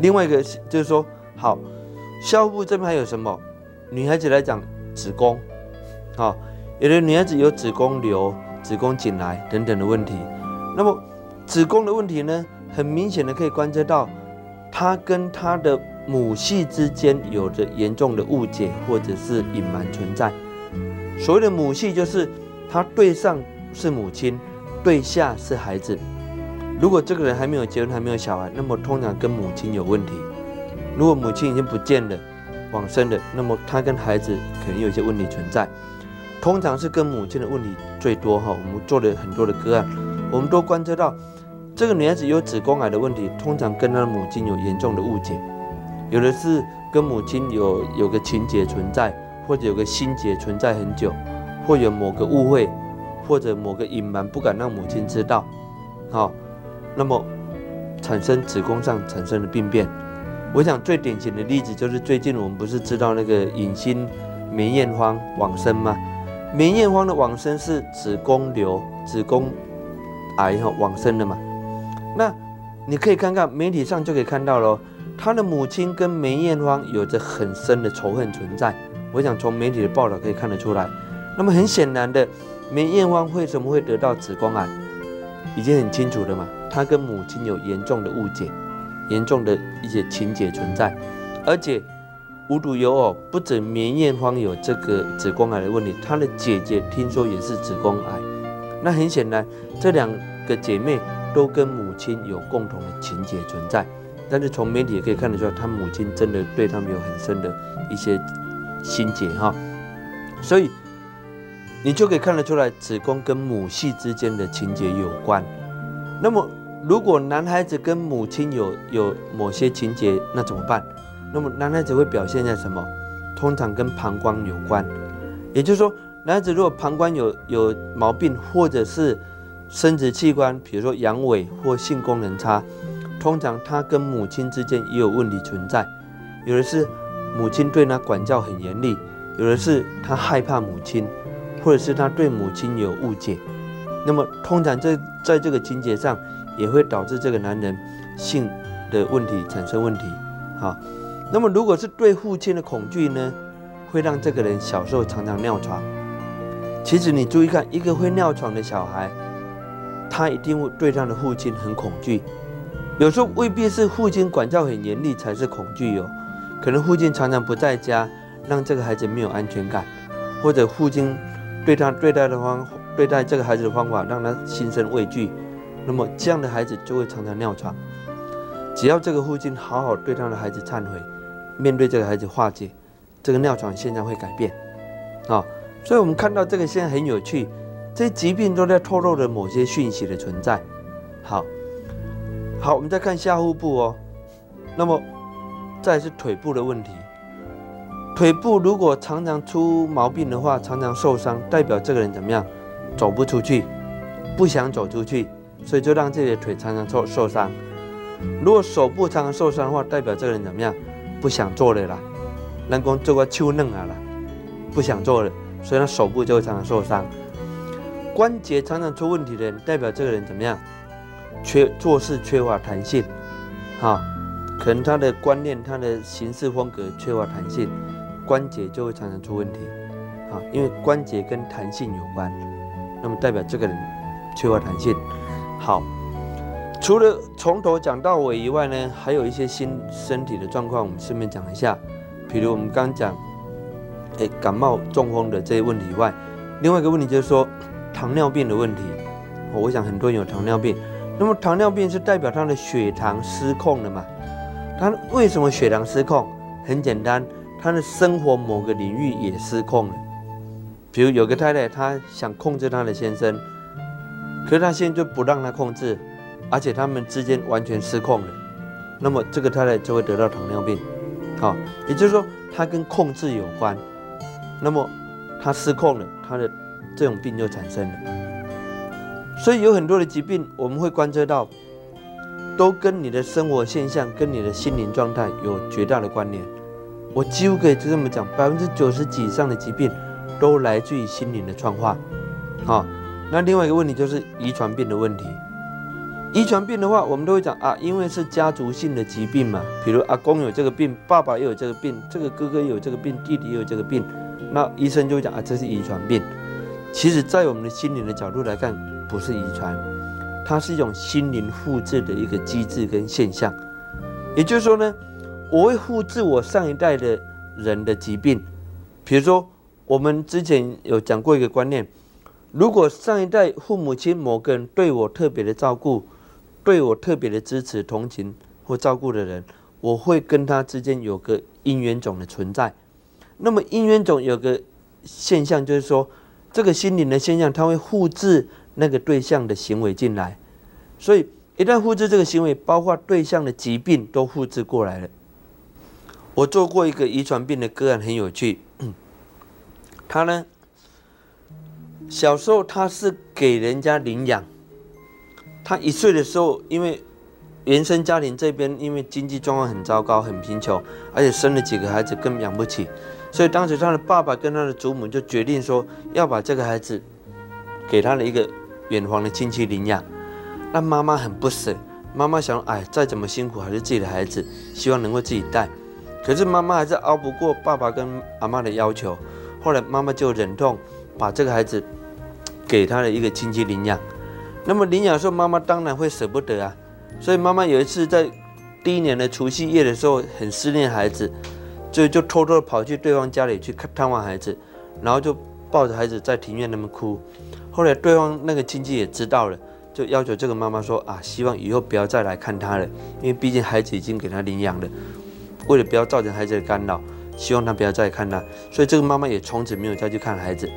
另外一个就是说，好，腰部这边还有什么？女孩子来讲，子宫，啊，有的女孩子有子宫瘤、子宫颈癌等等的问题，那么子宫的问题呢，很明显的可以观测到，它跟它的母系之间有着严重的误解或者是隐瞒存在。所谓的母系，就是她对上是母亲，对下是孩子。如果这个人还没有结婚，还没有小孩，那么通常跟母亲有问题。如果母亲已经不见了，往生了，那么他跟孩子肯定有一些问题存在。通常是跟母亲的问题最多哈。我们做了很多的个案，我们都观测到，这个女孩子有子宫癌的问题，通常跟她的母亲有严重的误解。有的是跟母亲有有个情节存在，或者有个心结存在很久，或有某个误会，或者某个隐瞒不敢让母亲知道，好，那么产生子宫上产生的病变。我想最典型的例子就是最近我们不是知道那个影星梅艳芳往生吗？梅艳芳的往生是子宫瘤、子宫癌哈往生的嘛？那你可以看看媒体上就可以看到了。他的母亲跟梅艳芳有着很深的仇恨存在，我想从媒体的报道可以看得出来。那么很显然的，梅艳芳为什么会得到子宫癌，已经很清楚了嘛。她跟母亲有严重的误解，严重的一些情节存在，而且无独有偶，不止梅艳芳有这个子宫癌的问题，她的姐姐听说也是子宫癌。那很显然，这两个姐妹都跟母亲有共同的情节存在。但是从媒体也可以看得出来，她母亲真的对他们有很深的一些心结哈，所以你就可以看得出来，子宫跟母系之间的情节有关。那么，如果男孩子跟母亲有有某些情节，那怎么办？那么男孩子会表现在什么？通常跟膀胱有关，也就是说，男孩子如果膀胱有有毛病，或者是生殖器官，比如说阳痿或性功能差。通常他跟母亲之间也有问题存在，有的是母亲对他管教很严厉，有的是他害怕母亲，或者是他对母亲有误解。那么通常在在这个情节上，也会导致这个男人性的问题产生问题。好，那么如果是对父亲的恐惧呢，会让这个人小时候常常尿床。其实你注意看，一个会尿床的小孩，他一定会对他的父亲很恐惧。有时候未必是父亲管教很严厉才是恐惧哟，可能父亲常常不在家，让这个孩子没有安全感，或者父亲对他对待的方对待这个孩子的方法让他心生畏惧，那么这样的孩子就会常常尿床。只要这个父亲好好对他的孩子忏悔，面对这个孩子化解，这个尿床现象会改变。啊，所以我们看到这个现在很有趣，这些疾病都在透露着某些讯息的存在。好。好，我们再看下腹部哦。那么，再是腿部的问题。腿部如果常常出毛病的话，常常受伤，代表这个人怎么样？走不出去，不想走出去，所以就让自己的腿常常受受伤。如果手部常常受伤的话，代表这个人怎么样？不想做了啦，人工做个秋嫩啊啦，不想做了，所以他手部就会常常受伤。关节常常出问题的人，代表这个人怎么样？缺做事缺乏弹性，哈，可能他的观念、他的行事风格缺乏弹性，关节就会常常出问题，啊，因为关节跟弹性有关，那么代表这个人缺乏弹性。好，除了从头讲到尾以外呢，还有一些新身体的状况，我们顺便讲一下，比如我们刚讲，哎，感冒、中风的这些问题以外，另外一个问题就是说。糖尿病的问题，我想很多人有糖尿病。那么糖尿病是代表他的血糖失控了嘛？他为什么血糖失控？很简单，他的生活某个领域也失控了。比如有个太太，她想控制她的先生，可是她现在就不让他控制，而且他们之间完全失控了。那么这个太太就会得到糖尿病。好，也就是说，它跟控制有关。那么她失控了，她的。这种病就产生了，所以有很多的疾病，我们会观测到，都跟你的生活现象、跟你的心灵状态有绝大的关联。我几乎可以就这么讲，百分之九十几以上的疾病都来自于心灵的创化。好，那另外一个问题就是遗传病的问题。遗传病的话，我们都会讲啊，因为是家族性的疾病嘛，比如阿公有这个病，爸爸又有这个病，这个哥哥有这个病，弟弟也有这个病，那医生就会讲啊，这是遗传病。其实，在我们的心灵的角度来看，不是遗传，它是一种心灵复制的一个机制跟现象。也就是说呢，我会复制我上一代的人的疾病。比如说，我们之前有讲过一个观念：如果上一代父母亲某个人对我特别的照顾，对我特别的支持、同情或照顾的人，我会跟他之间有个因缘种的存在。那么因缘种有个现象，就是说。这个心灵的现象，它会复制那个对象的行为进来，所以一旦复制这个行为，包括对象的疾病都复制过来了。我做过一个遗传病的个案，很有趣。他呢，小时候他是给人家领养，他一岁的时候，因为原生家庭这边因为经济状况很糟糕，很贫穷，而且生了几个孩子根本养不起。所以当时他的爸爸跟他的祖母就决定说要把这个孩子给他的一个远房的亲戚领养。那妈妈很不舍，妈妈想，哎，再怎么辛苦还是自己的孩子，希望能够自己带。可是妈妈还是熬不过爸爸跟阿妈的要求。后来妈妈就忍痛把这个孩子给他的一个亲戚领养。那么领养的时候，妈妈当然会舍不得啊。所以妈妈有一次在第一年的除夕夜的时候，很思念孩子。所以就偷偷跑去对方家里去看探望孩子，然后就抱着孩子在庭院那边哭。后来对方那个亲戚也知道了，就要求这个妈妈说啊，希望以后不要再来看他了，因为毕竟孩子已经给他领养了。为了不要造成孩子的干扰，希望他不要再看他。所以这个妈妈也从此没有再去看孩子。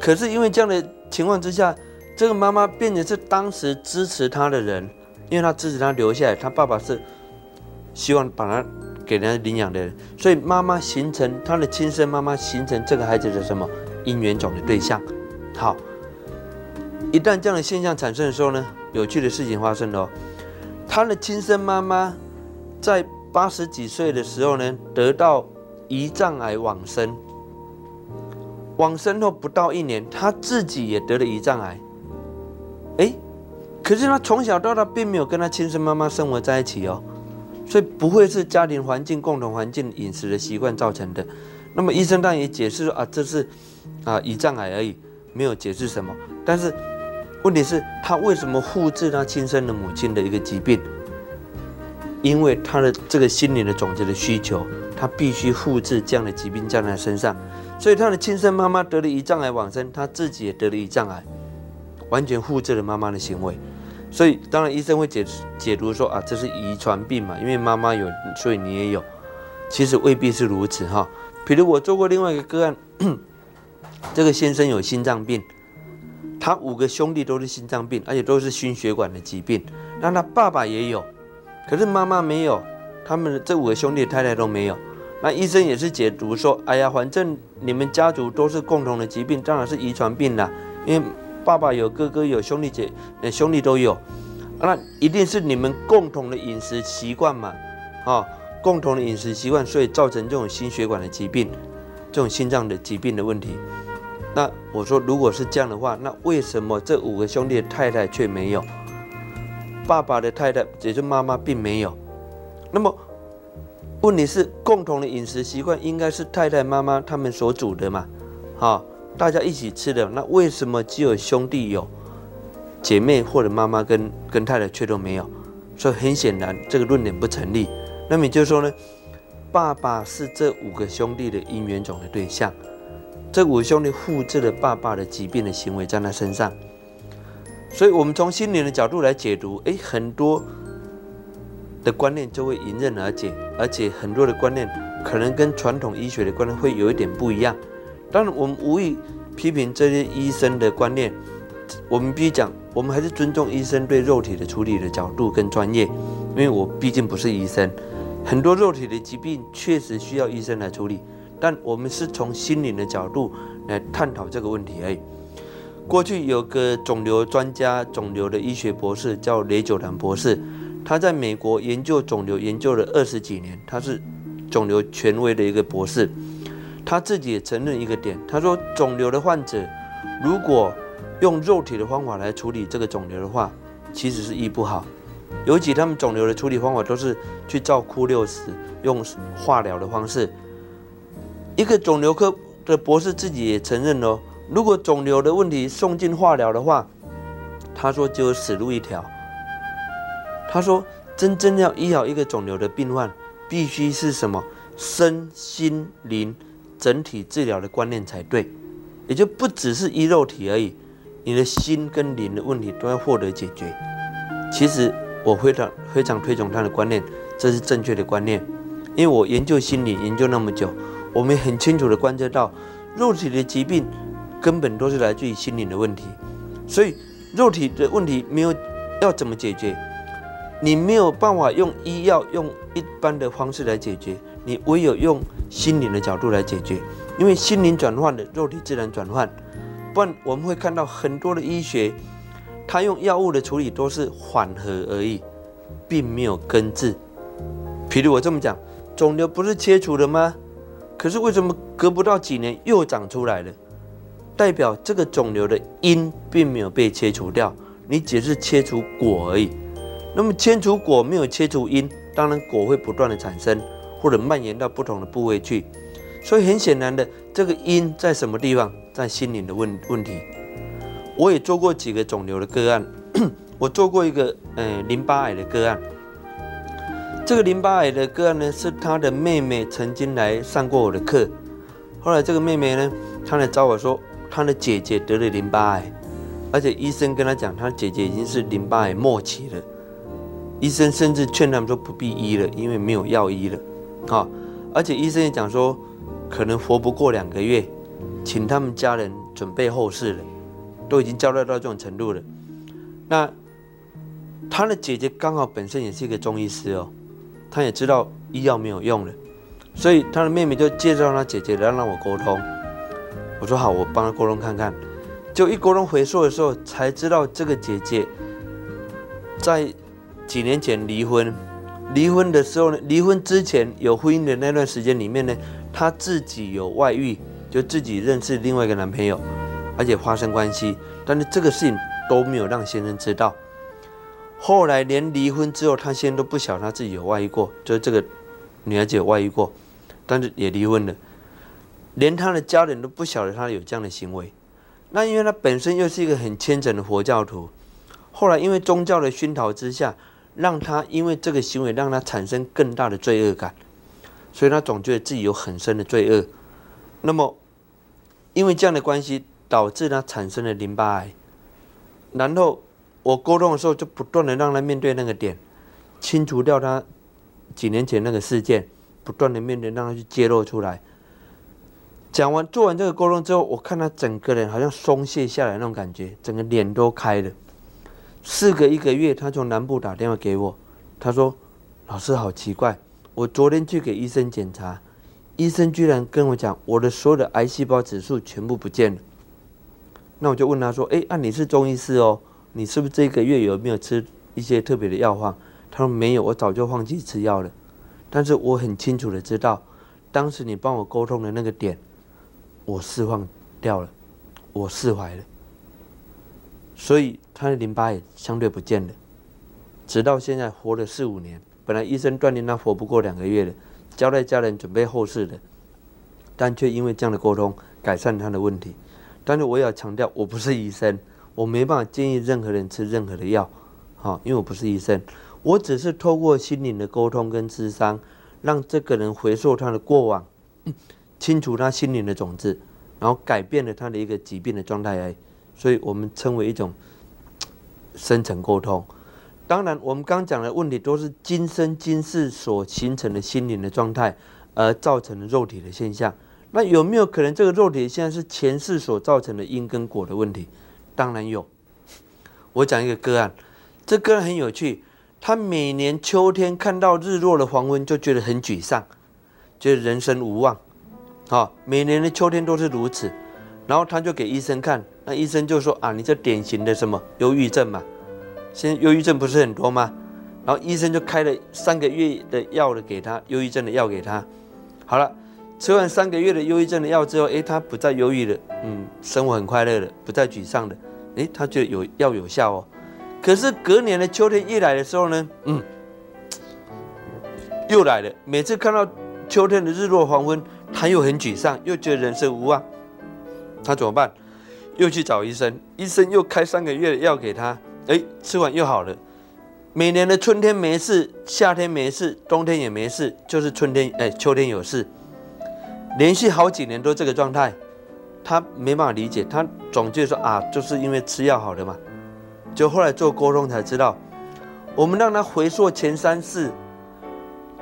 可是因为这样的情况之下，这个妈妈变成是当时支持他的人，因为他支持他留下来，他爸爸是希望把他。给人家领养的人，所以妈妈形成他的亲生妈妈形成这个孩子的什么姻缘种的对象。好，一旦这样的现象产生的时候呢，有趣的事情发生了。他的亲生妈妈在八十几岁的时候呢，得到胰脏癌往生。往生后不到一年，他自己也得了胰脏癌。哎，可是他从小到大并没有跟他亲生妈妈生活在一起哦。所以不会是家庭环境、共同环境、饮食的习惯造成的。那么医生当然也解释说啊，这是啊胰脏癌而已，没有解释什么。但是问题是，他为什么复制他亲生的母亲的一个疾病？因为他的这个心灵的种子的需求，他必须复制这样的疾病在他身上。所以他的亲生妈妈得了胰脏癌往生，他自己也得了胰脏癌，完全复制了妈妈的行为。所以，当然医生会解解读说啊，这是遗传病嘛，因为妈妈有，所以你也有。其实未必是如此哈。比如我做过另外一个个案，这个先生有心脏病，他五个兄弟都是心脏病，而且都是心血管的疾病。那他爸爸也有，可是妈妈没有，他们这五个兄弟太太都没有。那医生也是解读说，哎呀，反正你们家族都是共同的疾病，当然是遗传病啦，因为。爸爸有，哥哥有，兄弟姐，呃，兄弟都有，那一定是你们共同的饮食习惯嘛，啊，共同的饮食习惯，所以造成这种心血管的疾病，这种心脏的疾病的问题。那我说，如果是这样的话，那为什么这五个兄弟的太太却没有？爸爸的太太，也就妈妈，并没有。那么，问题是共同的饮食习惯应该是太太、妈妈他们所煮的嘛？好，大家一起吃的。那为什么只有兄弟有，姐妹或者妈妈跟跟太太却都没有？所以很显然，这个论点不成立。那么也就是说呢，爸爸是这五个兄弟的因缘种的对象。这五兄弟复制了爸爸的疾病的行为在他身上，所以我们从心灵的角度来解读，哎，很多的观念就会迎刃而解，而且很多的观念可能跟传统医学的观念会有一点不一样。当然，我们无意批评这些医生的观念，我们必须讲，我们还是尊重医生对肉体的处理的角度跟专业，因为我毕竟不是医生，很多肉体的疾病确实需要医生来处理。但我们是从心灵的角度来探讨这个问题而已。过去有个肿瘤专家、肿瘤的医学博士叫雷九兰博士，他在美国研究肿瘤研究了二十几年，他是肿瘤权威的一个博士。他自己也承认一个点，他说肿瘤的患者如果用肉体的方法来处理这个肿瘤的话，其实是医不好。尤其他们肿瘤的处理方法都是去照哭六十，用化疗的方式。一个肿瘤科的博士自己也承认哦，如果肿瘤的问题送进化疗的话，他说就死路一条。他说，真正要医好一个肿瘤的病患，必须是什么身心灵整体治疗的观念才对，也就不只是医肉体而已，你的心跟灵的问题都要获得解决。其实我非常非常推崇他的观念，这是正确的观念，因为我研究心理研究那么久。我们很清楚的观测到，肉体的疾病根本都是来自于心灵的问题，所以肉体的问题没有要怎么解决，你没有办法用医药用一般的方式来解决，你唯有用心灵的角度来解决，因为心灵转换的肉体自然转换，不然我们会看到很多的医学，它用药物的处理都是缓和而已，并没有根治。譬如我这么讲，肿瘤不是切除了吗？可是为什么隔不到几年又长出来了？代表这个肿瘤的因并没有被切除掉，你只是切除果而已。那么切除果没有切除因，当然果会不断的产生，或者蔓延到不同的部位去。所以很显然的，这个因在什么地方？在心灵的问问题。我也做过几个肿瘤的个案，我做过一个呃淋巴癌的个案。这个淋巴癌的个案呢，是他的妹妹曾经来上过我的课。后来这个妹妹呢，她来找我说，他的姐姐得了淋巴癌，而且医生跟他讲，他姐姐已经是淋巴癌末期了。医生甚至劝他们说不必医了，因为没有药医了。啊，而且医生也讲说，可能活不过两个月，请他们家人准备后事了，都已经交代到这种程度了。那他的姐姐刚好本身也是一个中医师哦。他也知道医药没有用了，所以他的妹妹就介绍他姐姐来让我沟通。我说好，我帮他沟通看看。就一沟通回溯的时候，才知道这个姐姐在几年前离婚。离婚的时候呢，离婚之前有婚姻的那段时间里面呢，她自己有外遇，就自己认识另外一个男朋友，而且发生关系，但是这个事情都没有让先生知道。后来连离婚之后，他现在都不晓得他自己有外遇过，就是这个女孩子有外遇过，但是也离婚了，连他的家人都不晓得他有这样的行为。那因为他本身又是一个很虔诚的佛教徒，后来因为宗教的熏陶之下，让他因为这个行为让他产生更大的罪恶感，所以他总觉得自己有很深的罪恶。那么因为这样的关系，导致他产生了淋巴癌，然后。我沟通的时候，就不断的让他面对那个点，清除掉他几年前那个事件，不断的面对，让他去揭露出来。讲完做完这个沟通之后，我看他整个人好像松懈下来那种感觉，整个脸都开了。事隔一个月，他从南部打电话给我，他说：“老师好奇怪，我昨天去给医生检查，医生居然跟我讲，我的所有的癌细胞指数全部不见了。”那我就问他说：“哎，那你是中医师哦？”你是不是这个月有没有吃一些特别的药方？他说没有，我早就放弃吃药了。但是我很清楚的知道，当时你帮我沟通的那个点，我释放掉了，我释怀了，所以他的淋巴也相对不见了，直到现在活了四五年。本来医生断定他活不过两个月的，交代家人准备后事的，但却因为这样的沟通改善他的问题。但是我要强调，我不是医生，我没办法建议任何人吃任何的药，好，因为我不是医生，我只是透过心灵的沟通跟智商，让这个人回溯他的过往，清除他心灵的种子。然后改变了他的一个疾病的状态而所以我们称为一种深层沟通。当然，我们刚讲的问题都是今生今世所形成的心灵的状态，而造成的肉体的现象。那有没有可能这个肉体现在是前世所造成的因跟果的问题？当然有。我讲一个个案，这个案很有趣。他每年秋天看到日落的黄昏，就觉得很沮丧，觉得人生无望。好，每年的秋天都是如此，然后他就给医生看，那医生就说啊，你这典型的什么忧郁症嘛？现在忧郁症不是很多吗？然后医生就开了三个月的药了给他，忧郁症的药给他。好了，吃完三个月的忧郁症的药之后，诶，他不再忧郁了，嗯，生活很快乐了，不再沮丧了，诶，他觉得有药有效哦。可是隔年的秋天一来的时候呢，嗯，又来了，每次看到秋天的日落黄昏。他又很沮丧，又觉得人生无望，他怎么办？又去找医生，医生又开三个月的药给他，哎，吃完又好了。每年的春天没事，夏天没事，冬天也没事，就是春天哎，秋天有事，连续好几年都这个状态，他没办法理解，他总觉得说啊，就是因为吃药好的嘛。就后来做沟通才知道，我们让他回溯前三次。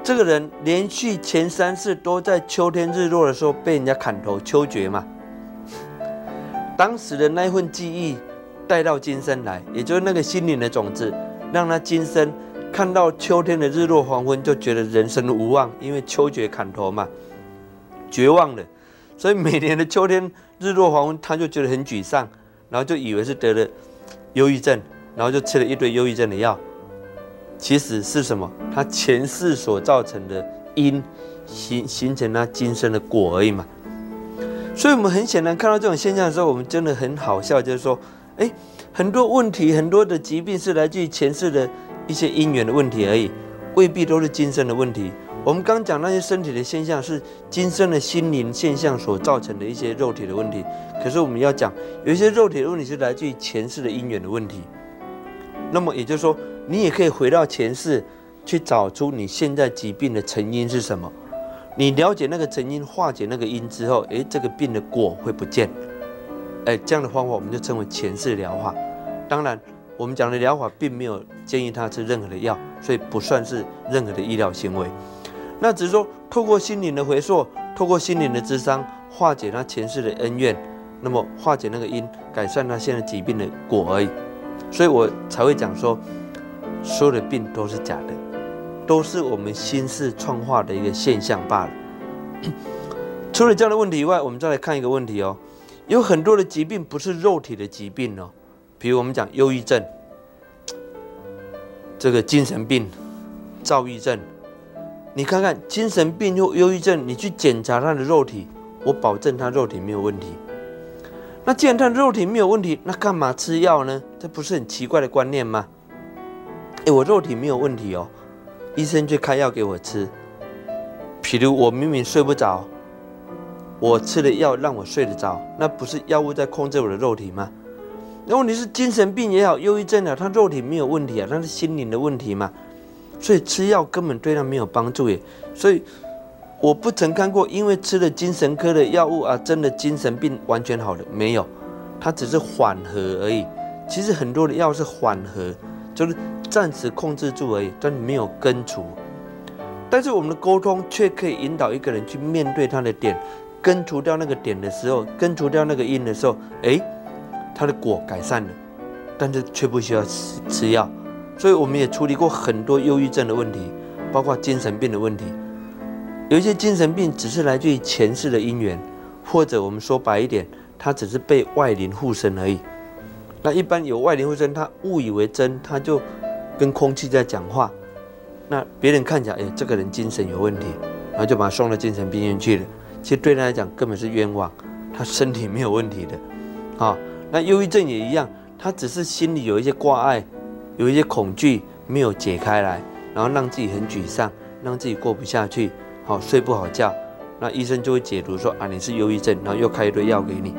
这个人连续前三次都在秋天日落的时候被人家砍头，秋决嘛。当时的那一份记忆带到今生来，也就是那个心灵的种子，让他今生看到秋天的日落黄昏，就觉得人生无望，因为秋决砍头嘛，绝望了。所以每年的秋天日落黄昏，他就觉得很沮丧，然后就以为是得了忧郁症，然后就吃了一堆忧郁症的药。其实是什么？他前世所造成的因，形形成他今生的果而已嘛。所以，我们很显然看到这种现象的时候，我们真的很好笑，就是说，哎，很多问题，很多的疾病是来自于前世的一些因缘的问题而已，未必都是今生的问题。我们刚讲那些身体的现象，是今生的心灵现象所造成的一些肉体的问题。可是我们要讲，有一些肉体的问题是来自于前世的因缘的问题。那么也就是说。你也可以回到前世，去找出你现在疾病的成因是什么。你了解那个成因，化解那个因之后，诶，这个病的果会不见。诶，这样的方法我们就称为前世疗法。当然，我们讲的疗法并没有建议他吃任何的药，所以不算是任何的医疗行为。那只是说，透过心灵的回溯，透过心灵的智商，化解他前世的恩怨，那么化解那个因，改善他现在疾病的果而已。所以我才会讲说。所有的病都是假的，都是我们心事创化的一个现象罢了。除了这样的问题以外，我们再来看一个问题哦，有很多的疾病不是肉体的疾病哦，比如我们讲忧郁症、这个精神病、躁郁症，你看看精神病或忧郁症，你去检查他的肉体，我保证他肉体没有问题。那既然他肉体没有问题，那干嘛吃药呢？这不是很奇怪的观念吗？哎，我肉体没有问题哦，医生却开药给我吃。譬如我明明睡不着，我吃了药让我睡得着，那不是药物在控制我的肉体吗？那问题是精神病也好，忧郁症啊，他肉体没有问题啊，那是心灵的问题嘛。所以吃药根本对他没有帮助耶。所以我不曾看过，因为吃了精神科的药物啊，真的精神病完全好了没有？它只是缓和而已。其实很多的药是缓和，就是。暂时控制住而已，但没有根除。但是我们的沟通却可以引导一个人去面对他的点，根除掉那个点的时候，根除掉那个因的时候，哎，他的果改善了，但是却不需要吃吃药。所以我们也处理过很多忧郁症的问题，包括精神病的问题。有一些精神病只是来自于前世的因缘，或者我们说白一点，他只是被外灵附身而已。那一般有外灵附身，他误以为真，他就。跟空气在讲话，那别人看起来，哎，这个人精神有问题，然后就把他送到精神病院去了。其实对他来讲根本是冤枉，他身体没有问题的，好，那忧郁症也一样，他只是心里有一些挂碍，有一些恐惧没有解开来，然后让自己很沮丧，让自己过不下去，好睡不好觉，那医生就会解读说啊你是忧郁症，然后又开一堆药给你。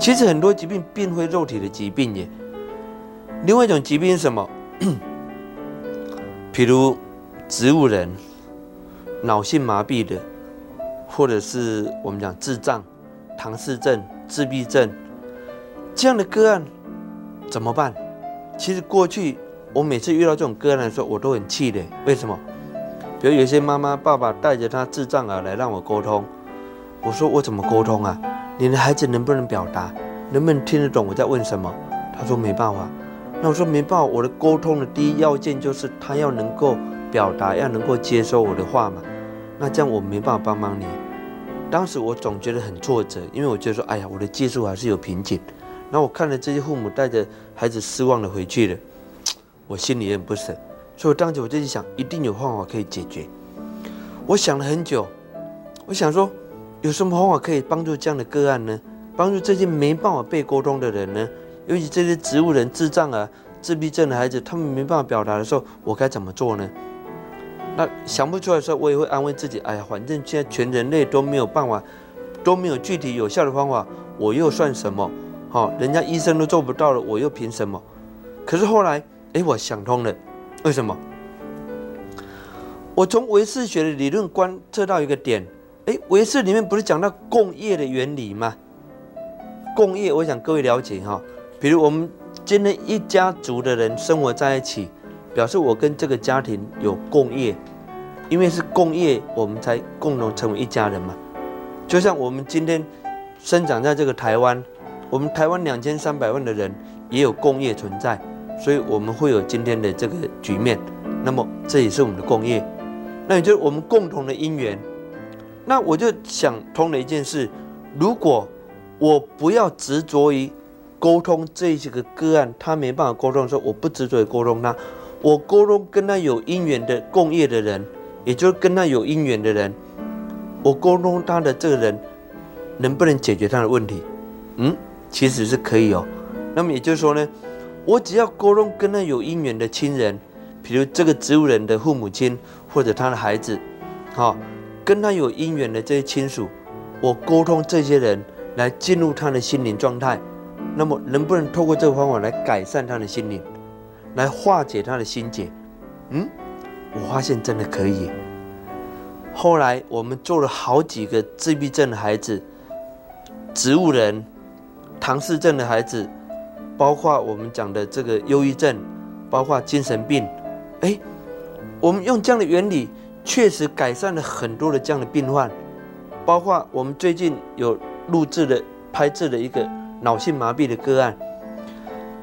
其实很多疾病并非肉体的疾病耶，另外一种疾病是什么？比如植物人、脑性麻痹的，或者是我们讲智障、唐氏症、自闭症这样的个案怎么办？其实过去我每次遇到这种个案的时候，我都很气的。为什么？比如有些妈妈、爸爸带着他智障儿来让我沟通，我说我怎么沟通啊？你的孩子能不能表达？能不能听得懂我在问什么？他说没办法。那我说没办法，我的沟通的第一要件就是他要能够表达，要能够接收我的话嘛。那这样我没办法帮帮你。当时我总觉得很挫折，因为我觉得说，哎呀，我的技术还是有瓶颈。然后我看了这些父母带着孩子失望的回去了，我心里也很不舍。所以我当时我就想，一定有方法可以解决。我想了很久，我想说，有什么方法可以帮助这样的个案呢？帮助这些没办法被沟通的人呢？尤其这些植物人、智障啊、自闭症的孩子，他们没办法表达的时候，我该怎么做呢？那想不出来的时候，我也会安慰自己：哎呀，反正现在全人类都没有办法，都没有具体有效的方法，我又算什么？好，人家医生都做不到了，我又凭什么？可是后来，哎，我想通了，为什么？我从维氏学的理论观测到一个点，哎，维氏里面不是讲到共业的原理吗？共业，我想各位了解哈。比如我们今天一家族的人生活在一起，表示我跟这个家庭有共业，因为是共业，我们才共同成为一家人嘛。就像我们今天生长在这个台湾，我们台湾两千三百万的人也有共业存在，所以我们会有今天的这个局面。那么这也是我们的共业，那也就是我们共同的因缘。那我就想通了一件事：如果我不要执着于。沟通这几个个案，他没办法沟通的时候，我不执着于沟通他，我沟通跟他有因缘的共业的人，也就是跟他有因缘的人，我沟通他的这个人，能不能解决他的问题？嗯，其实是可以哦。那么也就是说呢，我只要沟通跟他有因缘的亲人，比如这个植物人的父母亲或者他的孩子，好，跟他有姻缘的这些亲属，我沟通这些人来进入他的心灵状态。那么能不能透过这个方法来改善他的心灵，来化解他的心结？嗯，我发现真的可以。后来我们做了好几个自闭症的孩子、植物人、唐氏症的孩子，包括我们讲的这个忧郁症，包括精神病。哎，我们用这样的原理，确实改善了很多的这样的病患，包括我们最近有录制的、拍制的一个。脑性麻痹的个案，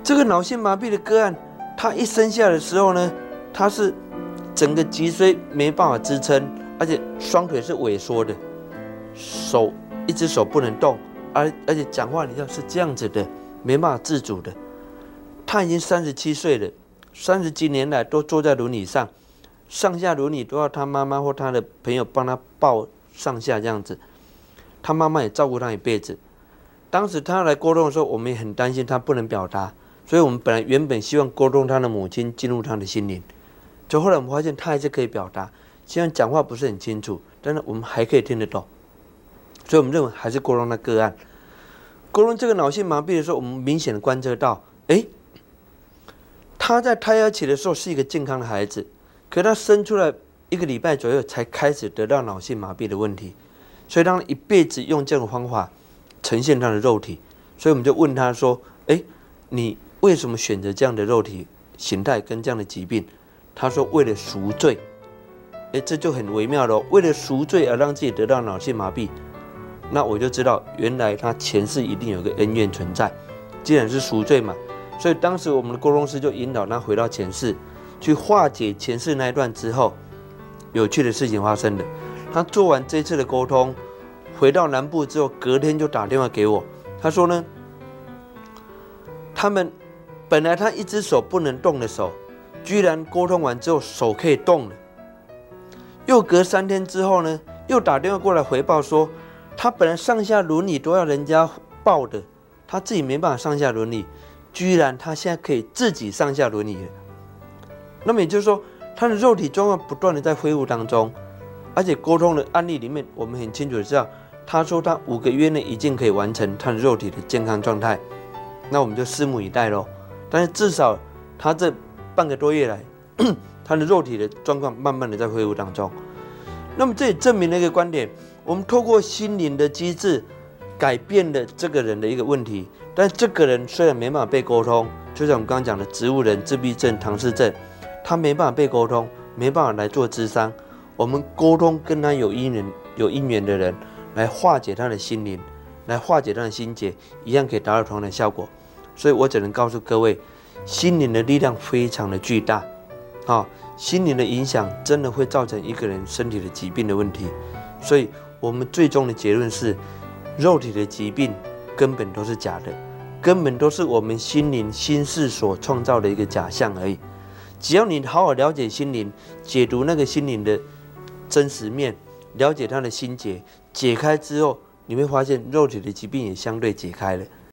这个脑性麻痹的个案，他一生下的时候呢，他是整个脊椎没办法支撑，而且双腿是萎缩的，手一只手不能动，而而且讲话你知道是这样子的，没办法自主的。他已经三十七岁了，三十几年来都坐在轮椅上，上下轮椅都要他妈妈或他的朋友帮他抱上下这样子，他妈妈也照顾他一辈子。当时他来沟通的时候，我们也很担心他不能表达，所以我们本来原本希望沟通他的母亲进入他的心灵，就后来我们发现他还是可以表达，虽然讲话不是很清楚，但是我们还可以听得懂，所以我们认为还是沟通的个案。沟通这个脑性麻痹的时候，我们明显的观测到，哎，他在胎儿期的时候是一个健康的孩子，可他生出来一个礼拜左右才开始得到脑性麻痹的问题，所以他一辈子用这种方法。呈现他的肉体，所以我们就问他说：“哎，你为什么选择这样的肉体形态跟这样的疾病？”他说：“为了赎罪。”哎，这就很微妙了。为了赎罪而让自己得到脑性麻痹，那我就知道原来他前世一定有个恩怨存在。既然是赎罪嘛，所以当时我们的沟通师就引导他回到前世，去化解前世那一段之后，有趣的事情发生了。他做完这次的沟通。回到南部之后，隔天就打电话给我。他说呢，他们本来他一只手不能动的手，居然沟通完之后手可以动了。又隔三天之后呢，又打电话过来回报说，他本来上下轮椅都要人家抱的，他自己没办法上下轮椅，居然他现在可以自己上下轮椅了。那么也就是说，他的肉体状况不断的在恢复当中，而且沟通的案例里面，我们很清楚的知道，他说他五个月内已经可以完成他的肉体的健康状态，那我们就拭目以待喽。但是至少他这半个多月来，他的肉体的状况慢慢的在恢复当中。那么这也证明了一个观点：我们透过心灵的机制，改变了这个人的一个问题。但这个人虽然没办法被沟通，就像我们刚刚讲的植物人、自闭症、唐氏症，他没办法被沟通，没办法来做智商。我们沟通跟他有因缘、有因缘的人，来化解他的心灵，来化解他的心结，一样可以达到同样的效果。所以我只能告诉各位，心灵的力量非常的巨大，啊，心灵的影响真的会造成一个人身体的疾病的问题。所以，我们最终的结论是，肉体的疾病根本都是假的，根本都是我们心灵心事所创造的一个假象而已。只要你好好了解心灵，解读那个心灵的真实面，了解他的心结，解开之后，你会发现肉体的疾病也相对解开了。